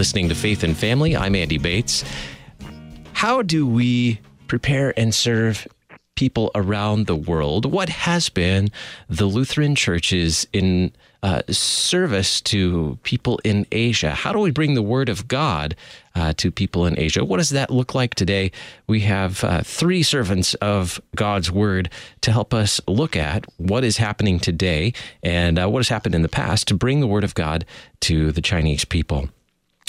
listening to Faith and Family. I'm Andy Bates. How do we prepare and serve people around the world? What has been the Lutheran churches in uh, service to people in Asia? How do we bring the word of God uh, to people in Asia? What does that look like today? We have uh, three servants of God's word to help us look at what is happening today and uh, what has happened in the past to bring the word of God to the Chinese people.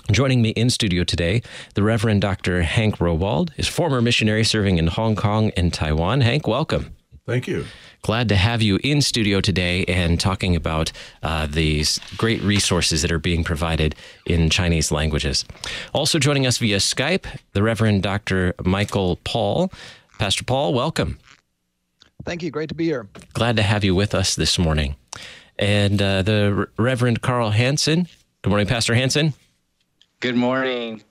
Joining me in studio today, the Reverend Dr. Hank Rowold is former missionary serving in Hong Kong and Taiwan. Hank, welcome. Thank you. Glad to have you in studio today and talking about uh, these great resources that are being provided in Chinese languages. Also joining us via Skype, the Reverend Dr. Michael Paul. Pastor Paul, welcome. Thank you. Great to be here. Glad to have you with us this morning. And uh, the Reverend Carl Hanson. Good morning, Pastor Hanson. Good morning.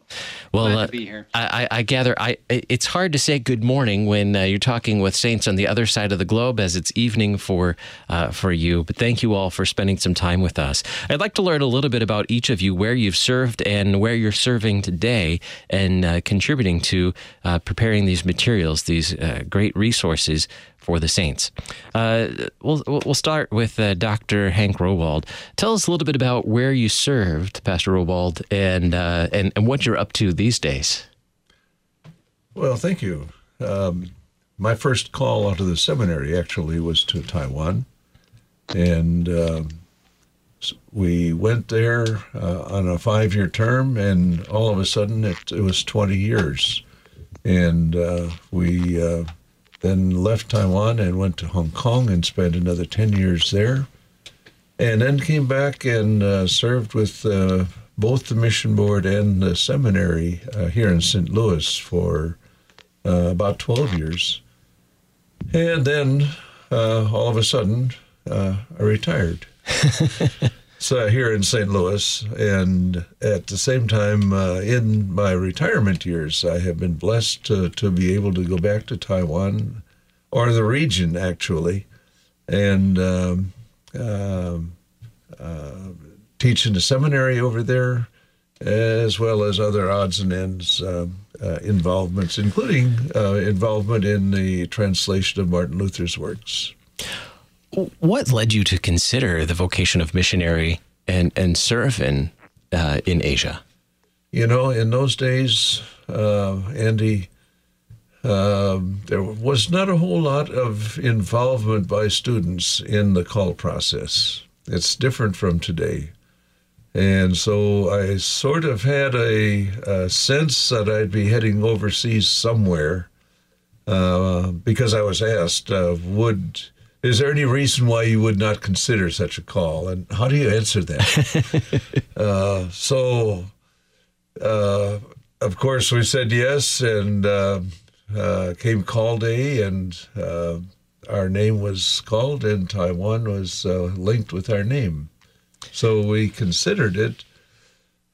Well, Glad uh, to be here. I, I gather I it's hard to say good morning when uh, you're talking with saints on the other side of the globe, as it's evening for uh, for you. But thank you all for spending some time with us. I'd like to learn a little bit about each of you, where you've served and where you're serving today, and uh, contributing to uh, preparing these materials, these uh, great resources for the saints. Uh, we'll we'll start with uh, Dr. Hank Rowold. Tell us a little bit about where you served, Pastor Rowold, and uh, and and what you're up to these days. Well, thank you. Um, my first call out of the seminary actually was to Taiwan, and um, we went there uh, on a five-year term, and all of a sudden it, it was 20 years, and uh, we uh, then left Taiwan and went to Hong Kong and spent another 10 years there. And then came back and uh, served with uh, both the mission board and the seminary uh, here in St. Louis for uh, about 12 years. And then uh, all of a sudden, uh, I retired. so here in St. Louis, and at the same time, uh, in my retirement years, I have been blessed to, to be able to go back to Taiwan or the region actually, and um, uh, uh, teach in the seminary over there, as well as other odds and ends um, uh, involvements, including uh, involvement in the translation of Martin Luther's works. What led you to consider the vocation of missionary and and serve in uh, in Asia? You know, in those days, uh, Andy, um, there was not a whole lot of involvement by students in the call process. It's different from today. And so I sort of had a, a sense that I'd be heading overseas somewhere uh, because I was asked, uh, would is there any reason why you would not consider such a call? And how do you answer that? uh, so, uh, of course, we said yes, and uh, uh, came call day, and uh, our name was called, and Taiwan was uh, linked with our name. So we considered it.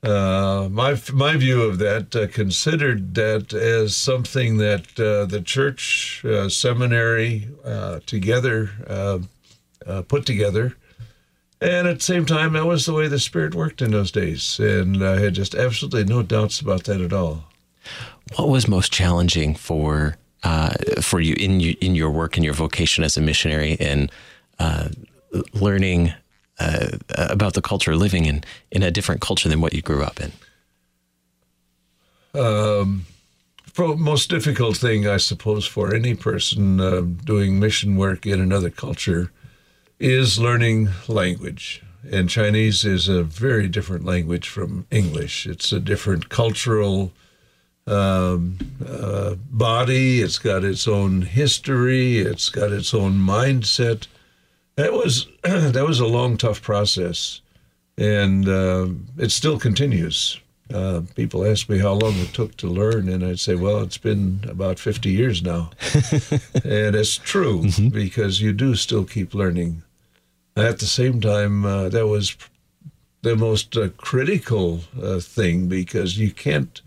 Uh, my my view of that uh, considered that as something that uh, the church seminary together put together, and at the same time, that was the way the Spirit worked in those days, and I had just absolutely no doubts about that at all. What was most challenging for uh, for you in you, in your work and your vocation as a missionary and uh, learning uh, about the culture, living in in a different culture than what you grew up in? Um, most difficult thing, I suppose, for any person uh, doing mission work in another culture is learning language. And Chinese is a very different language from English. It's a different cultural um, uh, body. It's got its own history. It's got its own mindset. That was that was a long, tough process, and uh, it still continues. Uh, people ask me how long it took to learn, and I'd say, well, it's been about 50 years now. and it's true mm-hmm. because you do still keep learning. At the same time, uh, that was the most uh, critical uh, thing because you can't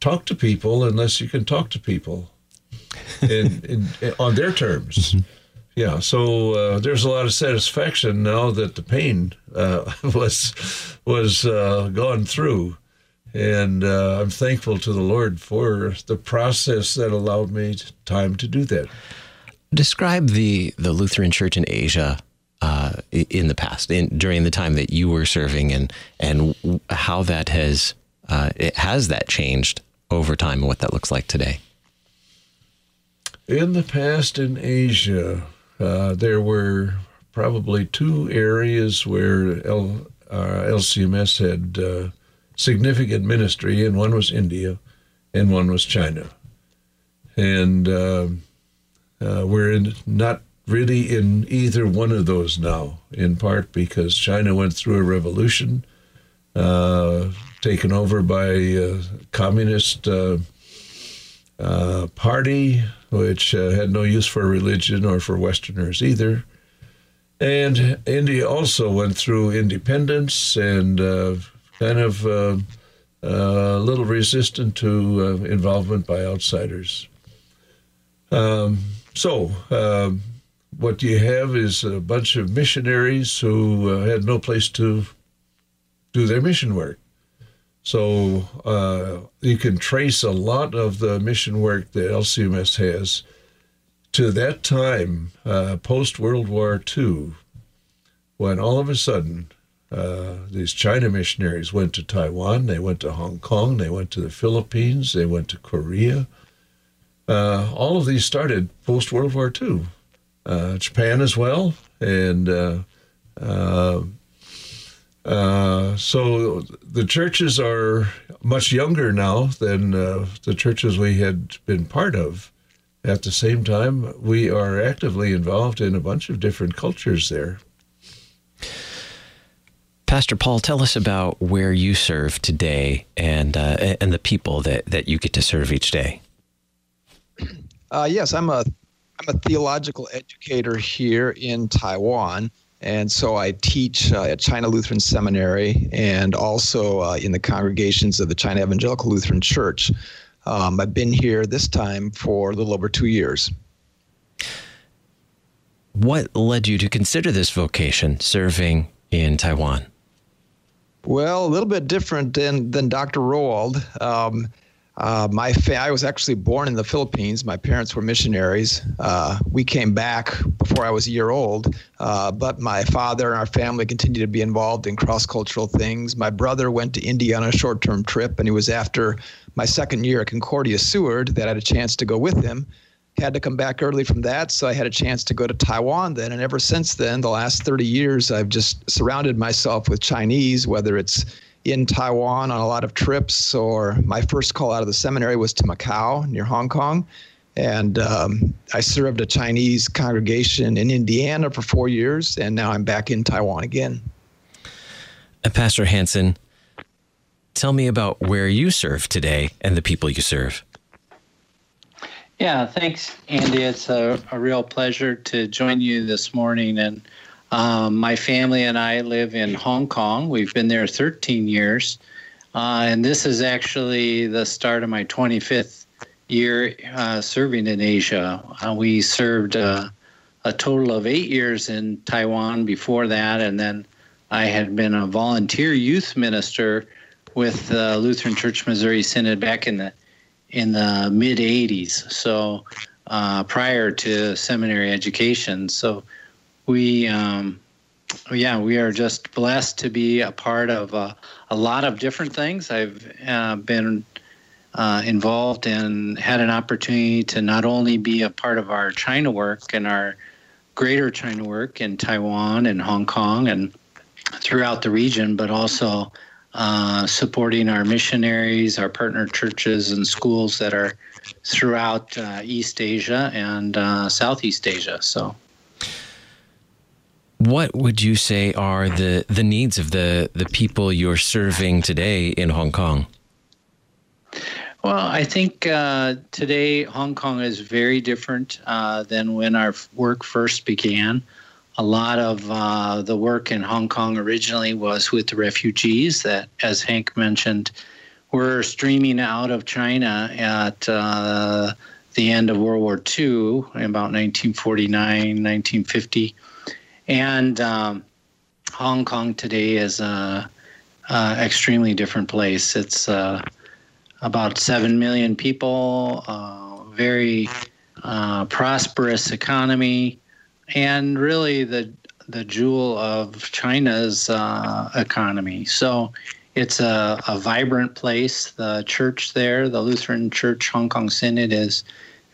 talk to people unless you can talk to people in, in, in on their terms. Mm-hmm. Yeah, so uh, there's a lot of satisfaction now that the pain uh, was was uh, gone through, And uh, I'm thankful to the Lord for the process that allowed me time to do that. Describe the, the Lutheran Church in Asia uh, in the past, in, during the time that you were serving, and and how that has uh, it has that changed over time, and what that looks like today. In the past, in Asia, uh, there were probably two areas where L, uh, LCMS had uh, significant ministry, and one was India, and one was China. And uh, uh, we're in, not really in either one of those now, in part because China went through a revolution taken over by communist uh, uh, party, which uh, had no use for religion or for Westerners either. And India also went through independence and uh, kind of uh, a little resistant to involvement by outsiders. Um, so, um, what you have is a bunch of missionaries who had no place to do their mission work. So uh, you can trace a lot of the mission work that LCMS has to that time, uh, post World War II, when all of a sudden uh, these China missionaries went to Taiwan, they went to Hong Kong, they went to the Philippines, they went to Korea. Uh, all of these started post World War II. Uh, Japan as well, and uh, so the churches are much younger now than uh, the churches we had been part of. At the same time, we are actively involved in a bunch of different cultures there. Pastor Paul, tell us about where you serve today and uh, and the people that, that you get to serve each day. Uh, yes, I'm a I'm a theological educator here in Taiwan. And so I teach uh, at China Lutheran Seminary and also uh, in the congregations of the China Evangelical Lutheran Church. Um, I've been here this time for a little over two years. What led you to consider this vocation, serving in Taiwan? Well, a little bit different than, than Dr. Rowold. Um, uh, my fa- I was actually born in the Philippines. My parents were missionaries. Uh, we came back before I was a year old, uh, but my father and our family continued to be involved in cross cultural things. My brother went to India on a short term trip, and it was after my second year at Concordia Seward that I had a chance to go with him. Had to come back early from that, so I had a chance to go to Taiwan then. And ever since then, the last 30 years, I've just surrounded myself with Chinese, whether it's in Taiwan on a lot of trips, or my first call out of the seminary was to Macau near Hong Kong. And um, I served a Chinese congregation in Indiana for four years, and now I'm back in Taiwan again. And Pastor Hanson, tell me about where you serve today and the people you serve. Yeah, thanks, Andy. It's a, a real pleasure to join you this morning. And um, my family and I live in Hong Kong. We've been there 13 years. Uh, and this is actually the start of my 25th year uh, serving in Asia. Uh, we served uh, a total of eight years in Taiwan before that. And then I had been a volunteer youth minister with the Lutheran Church Missouri Synod back in the in the mid 80s. So uh, prior to seminary education. So we um, yeah we are just blessed to be a part of uh, a lot of different things. I've uh, been uh, involved and had an opportunity to not only be a part of our china work and our greater china work in taiwan and hong kong and throughout the region but also uh, supporting our missionaries our partner churches and schools that are throughout uh, east asia and uh, southeast asia. So what would you say are the, the needs of the, the people you're serving today in Hong Kong? Well, I think uh, today Hong Kong is very different uh, than when our work first began. A lot of uh, the work in Hong Kong originally was with the refugees that, as Hank mentioned, were streaming out of China at uh, the end of World War II, about 1949, 1950 and um, Hong Kong today is a, uh, extremely different place. It's uh, about seven million people, uh, very uh, prosperous economy, and really the the jewel of China's uh, economy. So it's a, a vibrant place. The church there, the Lutheran Church Hong Kong Synod, is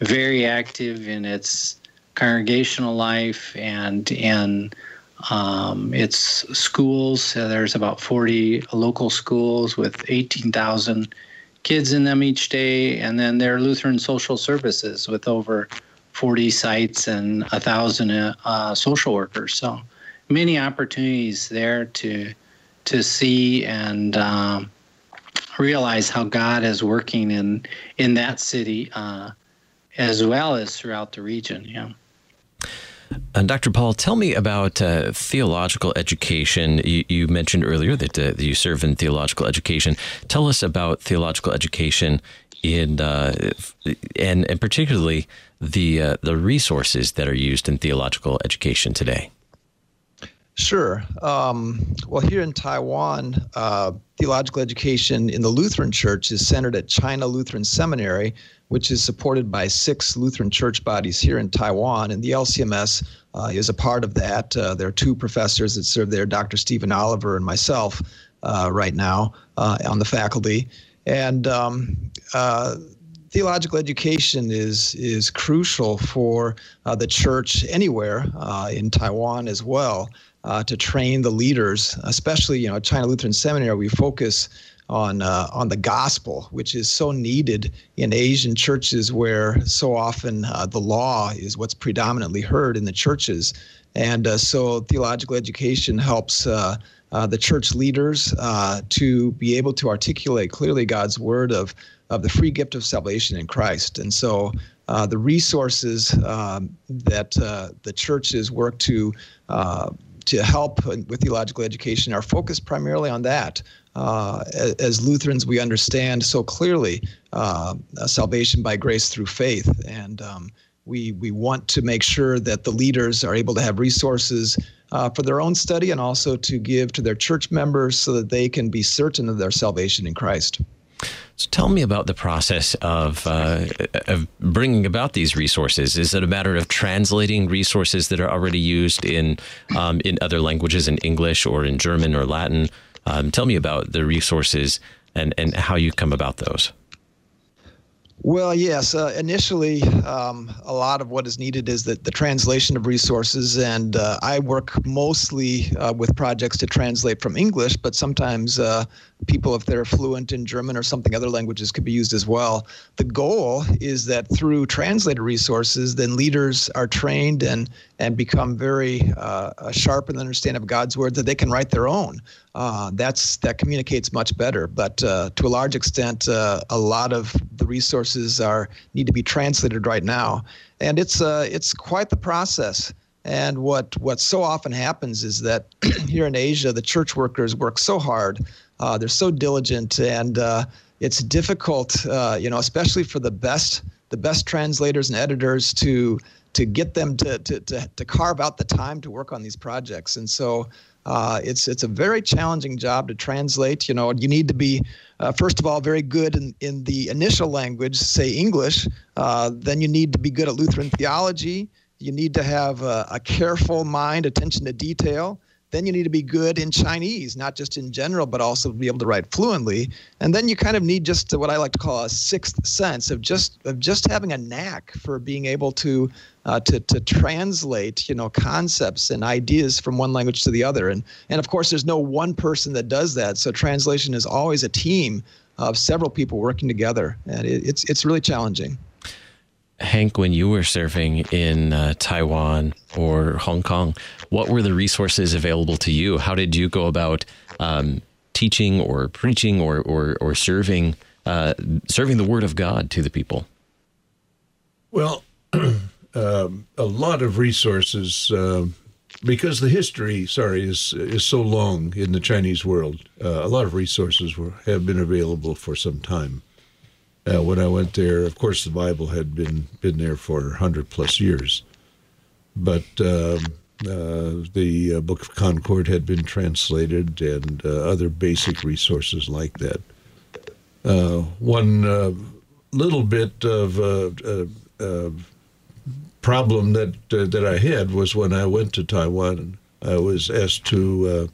very active in its congregational life and in um, its schools. there's about 40 local schools with 18,000 kids in them each day, and then there are Lutheran social services with over 40 sites and a thousand uh, social workers. So many opportunities there to to see and um, realize how God is working in in that city uh, as well as throughout the region. Yeah. Uh, Dr. Paul, tell me about uh, theological education. You, you mentioned earlier that, uh, you serve in theological education. Tell us about theological education in uh, and and particularly the uh, the resources that are used in theological education today. Sure. Um, well, here in Taiwan, uh, theological education in the Lutheran Church is centered at China Lutheran Seminary, which is supported by six Lutheran church bodies here in Taiwan, and the LCMS uh, is a part of that. Uh, there are two professors that serve there, Dr. Stephen Oliver and myself, uh, right now uh, on the faculty. And um, uh, theological education is is crucial for uh, the church anywhere in Taiwan as well to train the leaders, especially you know China Lutheran Seminary. We focus on uh, on the gospel, which is so needed in Asian churches, where so often uh, the law is what's predominantly heard in the churches, and uh, so theological education helps. Uh, uh, the church leaders uh, to be able to articulate clearly God's word of of the free gift of salvation in Christ, and so the resources um, that the churches work to to help with theological education are focused primarily on that. Uh, as Lutherans, we understand so clearly uh, salvation by grace through faith, and um, we we want to make sure that the leaders are able to have resources uh, for their own study and also to give to their church members so that they can be certain of their salvation in Christ. So tell me about the process of uh, of bringing about these resources. Is it a matter of translating resources that are already used in um, in other languages, in English or in German or Latin? Um, tell me about the resources and, and how you come about those. Well, yes. Uh, initially, um, a lot of what is needed is the, the translation of resources, and uh, I work mostly uh, with projects to translate from English, but sometimes uh, people, if they're fluent in German or something, other languages could be used as well. The goal is that through translated resources, then leaders are trained and and become very uh, sharp in the understanding of God's word that they can write their own. Uh, that's that communicates much better. But uh, to a large extent, uh, a lot of the resources are need to be translated right now, and it's uh, it's quite the process. And what what so often happens is that here in Asia, the church workers work so hard uh, they're so diligent, and uh, it's difficult, uh, you know, especially for the best the best translators and editors to to get them to, to, to, to carve out the time to work on these projects. And so uh, it's it's a very challenging job to translate. You know, you need to be uh, first of all very good in, in the initial language, say English. Uh, then you need to be good at Lutheran theology. You need to have a, a careful mind, attention to detail then you need to be good in Chinese, not just in general, but also be able to write fluently. And then you kind of need just what I like to call a sixth sense of just of just having a knack for being able to uh, to to translate, you know, concepts and ideas from one language to the other. And and of course, there's no one person that does that. So translation is always a team of several people working together, and it, it's it's really challenging. Hank, when you were serving in uh, Taiwan or Hong Kong, what were the resources available to you? How did you go about um, teaching or preaching or or, or serving uh, serving the Word of God to the people? Well, um, a lot of resources uh, because the history, sorry, is is so long in the Chinese world. Uh, a lot of resources were, have been available for some time. Uh, when I went there, of course, the Bible had been been there for hundred plus years, but um, Uh, the uh, Book of Concord had been translated, and uh, other basic resources like that. Uh, one uh, little bit of uh, problem that that I had was when I went to Taiwan. I was asked to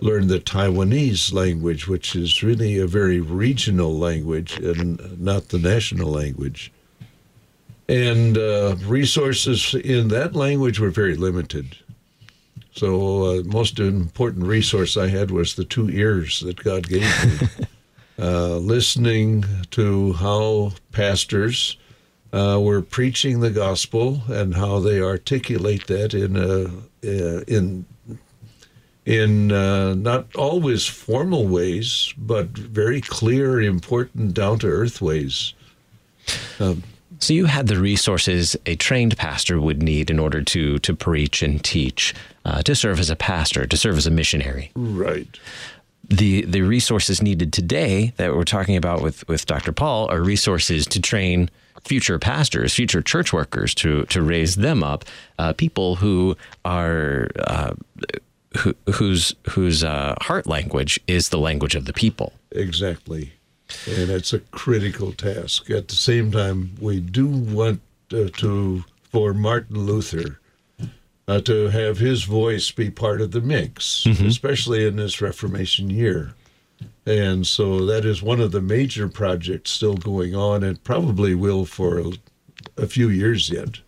learn the Taiwanese language, which is really a very regional language and not the national language. And uh, resources in that language were very limited. So, uh, most important resource I had was the two ears that God gave me. uh, listening to how pastors uh, were preaching the gospel and how they articulate that in a, uh, in in uh, not always formal ways, but very clear, important, down to earth ways. Um, so you had the resources a trained pastor would need in order to to preach and teach, uh, to serve as a pastor, to serve as a missionary. Right. The the resources needed today that we're talking about with with Dr. Paul are resources to train future pastors, future church workers, to to raise them up, uh, people who are uh, who, whose whose uh, heart language is the language of the people. Exactly, and it's a critical task. At the same time, we do want uh, to for Martin Luther uh, to have his voice be part of the mix, mm-hmm. especially in this Reformation year. And so that is one of the major projects still going on, and probably will for a, a few years yet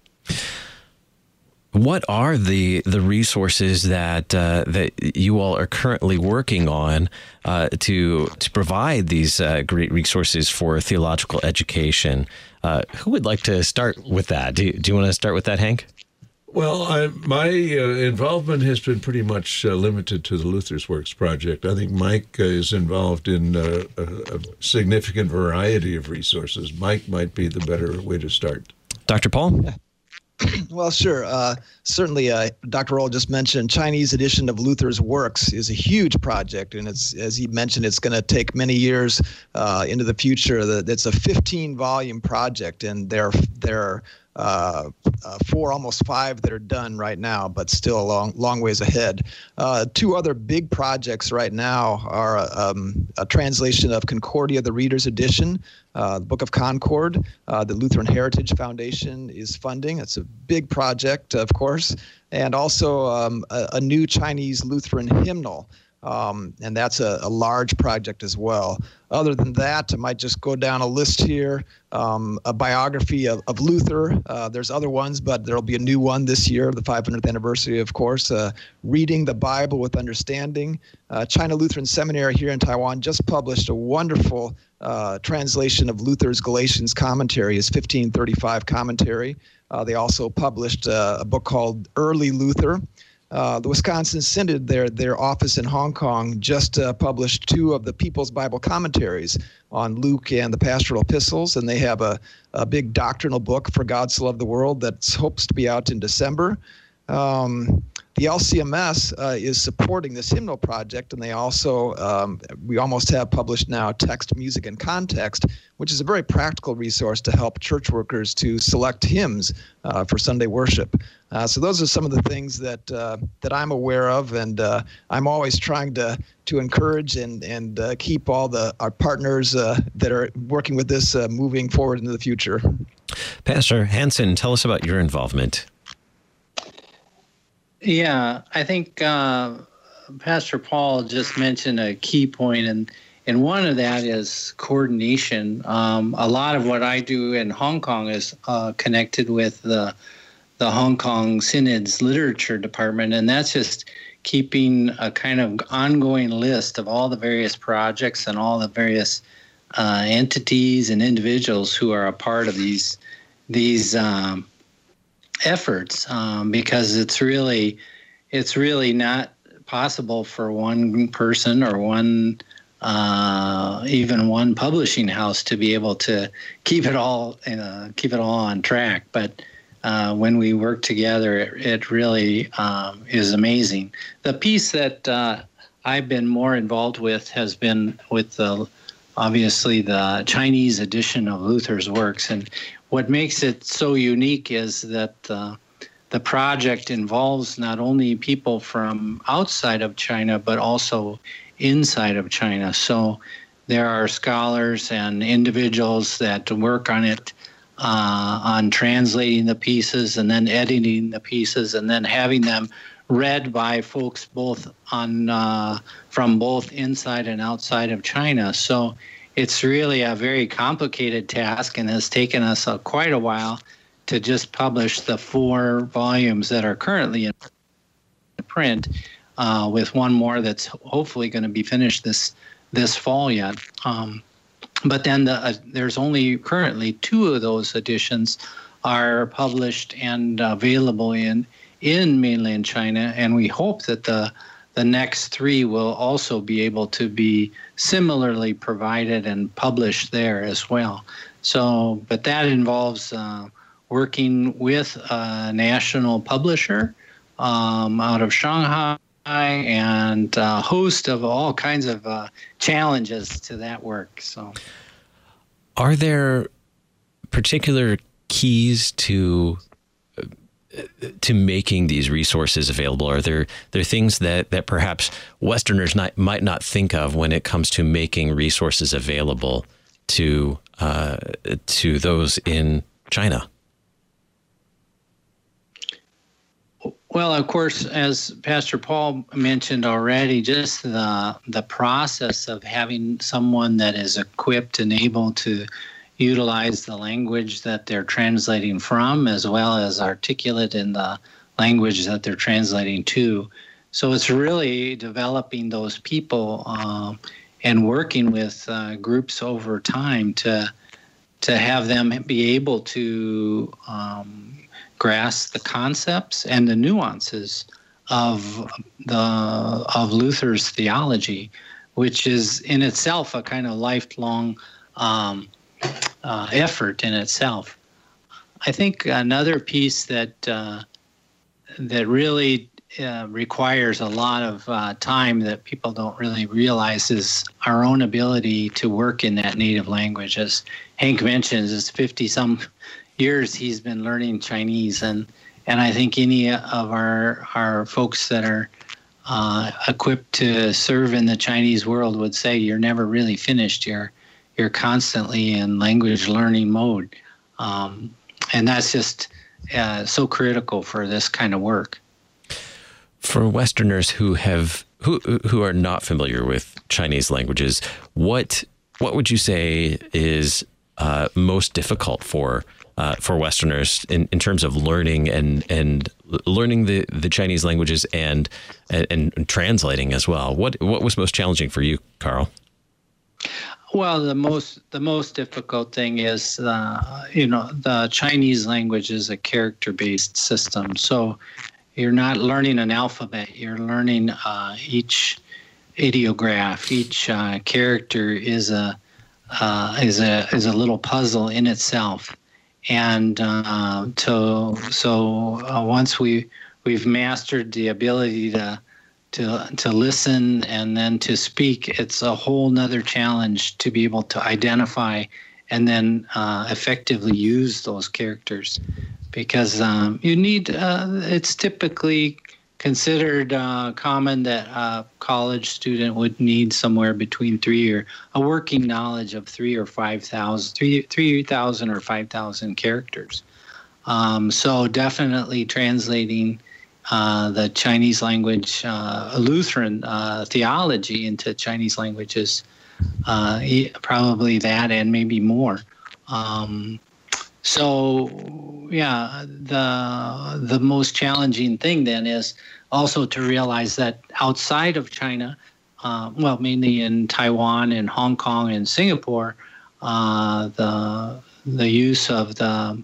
what are the the resources that uh, that you all are currently working on uh, to to provide these uh, great resources for theological education? Uh, who would like to start with that? Do you, do you want to start with that, Hank? Well, I, my uh, involvement has been pretty much uh, limited to the Luther's Works project. I think Mike is involved in a, a significant variety of resources. Mike might be the better way to start. Dr. Paul? Well, sure. Uh, certainly, uh, Dr. Roll just mentioned Chinese edition of Luther's works is a huge project, and it's as he mentioned, it's going to take many years uh, into the future. It's a 15-volume project, and there there uh, uh, four, almost five that are done right now, but still a long, long ways ahead. Uh, two other big projects right now are um, a translation of Concordia, the Reader's Edition, the Book of Concord, uh, the Lutheran Heritage Foundation is funding. It's a big project, of course, and also um, a, a new Chinese Lutheran hymnal. Um, and that's a, a, large project as well. Other than that, I might just go down a list here. Um, a biography of, of Luther. Uh, there's other ones, but there'll be a new one this year, the 500th anniversary, of course. Uh, Reading the Bible with Understanding. Uh, China Lutheran Seminary here in Taiwan just published a wonderful uh, translation of Luther's Galatians commentary, his 1535 commentary. Uh, they also published uh, a book called Early Luther. Uh, the Wisconsin Synod, their their office in Hong Kong, just uh, published two of the People's Bible commentaries on Luke and the Pastoral Epistles, and they have a, a big doctrinal book for God so loved the world that hopes to be out in December. Um, the LCMS uh, is supporting this hymnal project, and they also, um, we almost have published now text, music, and context, which is a very practical resource to help church workers to select hymns uh, for Sunday worship. Uh, so those are some of the things that uh, that I'm aware of, and uh, I'm always trying to to encourage and and uh, keep all the our partners that are working with this moving forward into the future. Pastor Hanson, tell us about your involvement. Yeah, I think uh, Pastor Paul just mentioned a key point, and and one of that is coordination. Um, a lot of what I do in Hong Kong is uh, connected with the the Hong Kong Synod's literature department, and that's just keeping a kind of ongoing list of all the various projects and all the various uh, entities and individuals who are a part of these these um, efforts um, because it's really it's really not possible for one person or one uh, even one publishing house to be able to keep it all uh, keep it all on track. But uh, when we work together, it, it really um, is amazing. The piece that uh, I've been more involved with has been with the obviously the Chinese edition of Luther's works, and what makes it so unique is that uh, the project involves not only people from outside of China, but also inside of China. So there are scholars and individuals that work on it, uh, on translating the pieces and then editing the pieces and then having them read by folks both on uh, from both inside and outside of China. So it's really a very complicated task and has taken us uh, quite a while to just publish the four volumes that are currently in print, uh, with one more that's hopefully going to be finished this this fall yet. Um, but then the, uh, there's only currently two of those editions are published and available in in mainland China, and we hope that the the next three will also be able to be similarly provided and published there as well. So, but that involves uh, working with a national publisher um, out of Shanghai and a host of all kinds of uh, challenges to that work. So, are there particular keys to to making these resources available? Are there there things that that perhaps Westerners not, might not think of when it comes to making resources available to uh, to those in China? Well, of course, as Pastor Paul mentioned already, just the the process of having someone that is equipped and able to utilize the language that they're translating from as well as articulate in the language that they're translating to. So it's really developing those people um, and working with uh, groups over time to to have them be able to um, grasp the concepts and the nuances of the of Luther's theology, which is in itself a kind of lifelong um, uh, effort in itself. I think another piece that uh, that really uh, requires a lot of uh, time that people don't really realize is our own ability to work in that native language. As Hank mentions, it's 50 some years he's been learning Chinese, and and I think any of our our folks that are uh, equipped to serve in the Chinese world would say you're never really finished. You're you're constantly in language learning mode. Um, and that's just uh, so critical for this kind of work. For Westerners who have who who are not familiar with Chinese languages, what what would you say is uh, most difficult for uh, for Westerners in, in terms of learning and and learning the, the Chinese languages and, and, and translating as well? What what was most challenging for you, Carl? Well, the most the most difficult thing is uh, you know the Chinese language is a character based system, so you're not learning an alphabet. You're learning uh, each ideograph, each uh, character is a uh, is a is a little puzzle in itself, and uh, so so uh, once we we've mastered the ability to to to listen and then to speak it's a whole nother challenge to be able to identify and then uh, effectively use those characters. Because um, you need uh, it's typically considered uh, common that a college student would need somewhere between three or a working knowledge of three or five thousand three three thousand or five thousand characters. Um, so definitely translating uh, the Chinese language, uh, Lutheran uh, theology into Chinese languages, uh, probably that and maybe more. Um, so, yeah, the the most challenging thing then is also to realize that outside of China, uh, well, mainly in Taiwan and Hong Kong and Singapore, the the use of the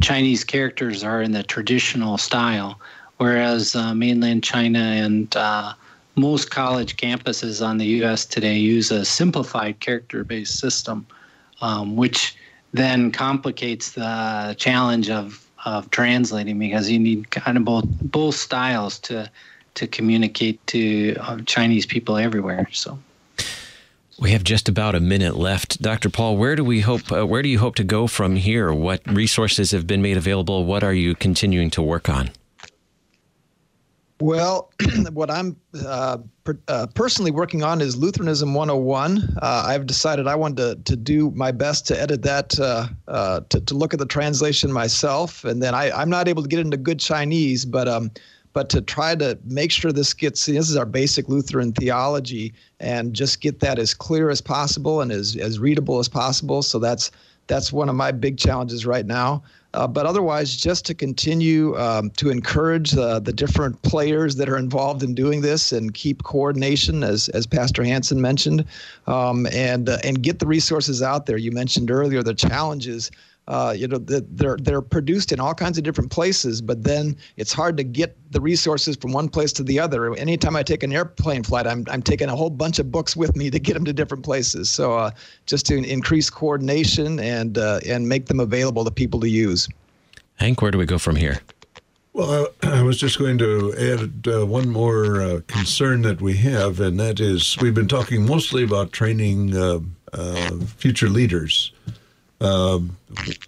Chinese characters are in the traditional style whereas uh, mainland China and uh, most college campuses on the U.S. today use a simplified character-based system, um, which then complicates the challenge of of translating because you need kind of both both styles to to communicate to uh, Chinese people everywhere. So. We have just about a minute left, Dr. Paul. Where do we hope? Uh, where do you hope to go from here? What resources have been made available? What are you continuing to work on? Well, what I'm uh, per, uh, personally working on is Lutheranism 101. Uh, I've decided I want to, to do my best to edit that, uh, uh, to, to look at the translation myself. And then I, I'm not able to get into good Chinese, but um, but to try to make sure this gets this is our basic Lutheran theology and just get that as clear as possible and as, as readable as possible. So that's that's one of my big challenges right now. Uh, but otherwise, just to continue um, to encourage uh, the different players that are involved in doing this and keep coordination, as as Pastor Hanson mentioned, um, and uh, and get the resources out there. You mentioned earlier the challenges uh, you know, they're they're produced in all kinds of different places, but then it's hard to get the resources from one place to the other. Anytime I take an airplane flight, I'm I'm taking a whole bunch of books with me to get them to different places. So uh, just to increase coordination and uh, and make them available to people to use. Hank, where do we go from here? Well, I, I was just going to add uh, one more uh, concern that we have, and that is we've been talking mostly about training uh, future leaders. Um,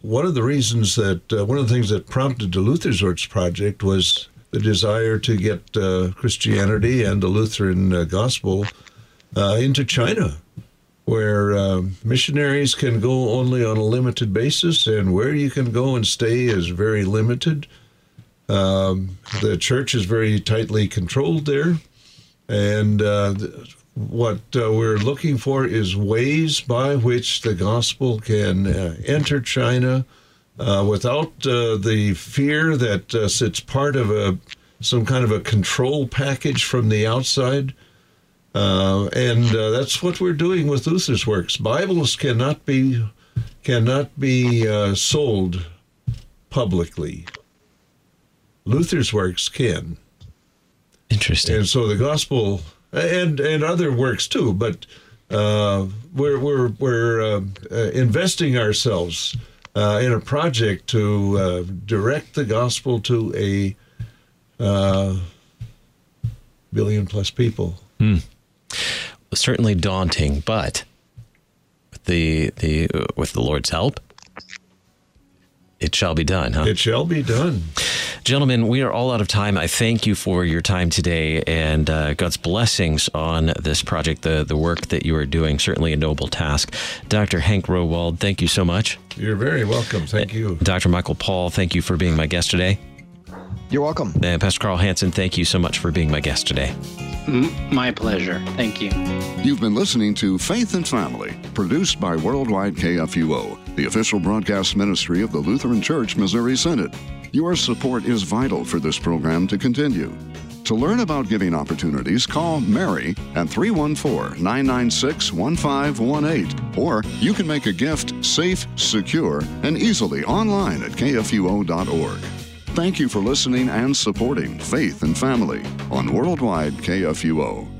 one of the reasons that uh, one of the things that prompted the Luther's project was the desire to get uh, Christianity and the Lutheran uh, gospel uh, into China, where um, missionaries can go only on a limited basis, and where you can go and stay is very limited. Um, the church is very tightly controlled there, and uh, what uh, we're looking for is ways by which the gospel can uh, enter China uh, without uh, the fear that uh, it's part of a some kind of a control package from the outside. Uh, and that's what we're doing with Luther's works. Bibles cannot be cannot be sold publicly. Luther's works can. Interesting. And so the gospel and and other works too. But uh, we're we're we're uh, uh, investing ourselves uh, in a project to uh, direct the gospel to a uh, billion plus people. Hmm. Certainly daunting, but with the the with the Lord's help, it shall be done. Huh? It shall be done. Gentlemen, we are all out of time. I thank you for your time today and uh, God's blessings on this project, the, the work that you are doing. Certainly a noble task. Dr. Hank Rowold, thank you so much. You're very welcome. Thank you. Dr. Michael Paul, thank you for being my guest today. You're welcome. And Pastor Carl Hanson, thank you so much for being my guest today. My pleasure. Thank you. You've been listening to Faith and Family, produced by Worldwide KFUO, the official broadcast ministry of the Lutheran Church Missouri Synod. Your support is vital for this program to continue. To learn about giving opportunities, call Mary at 314 996 1518, or you can make a gift safe, secure, and easily online at kfuo.org. Thank you for listening and supporting Faith and Family on Worldwide KFUO.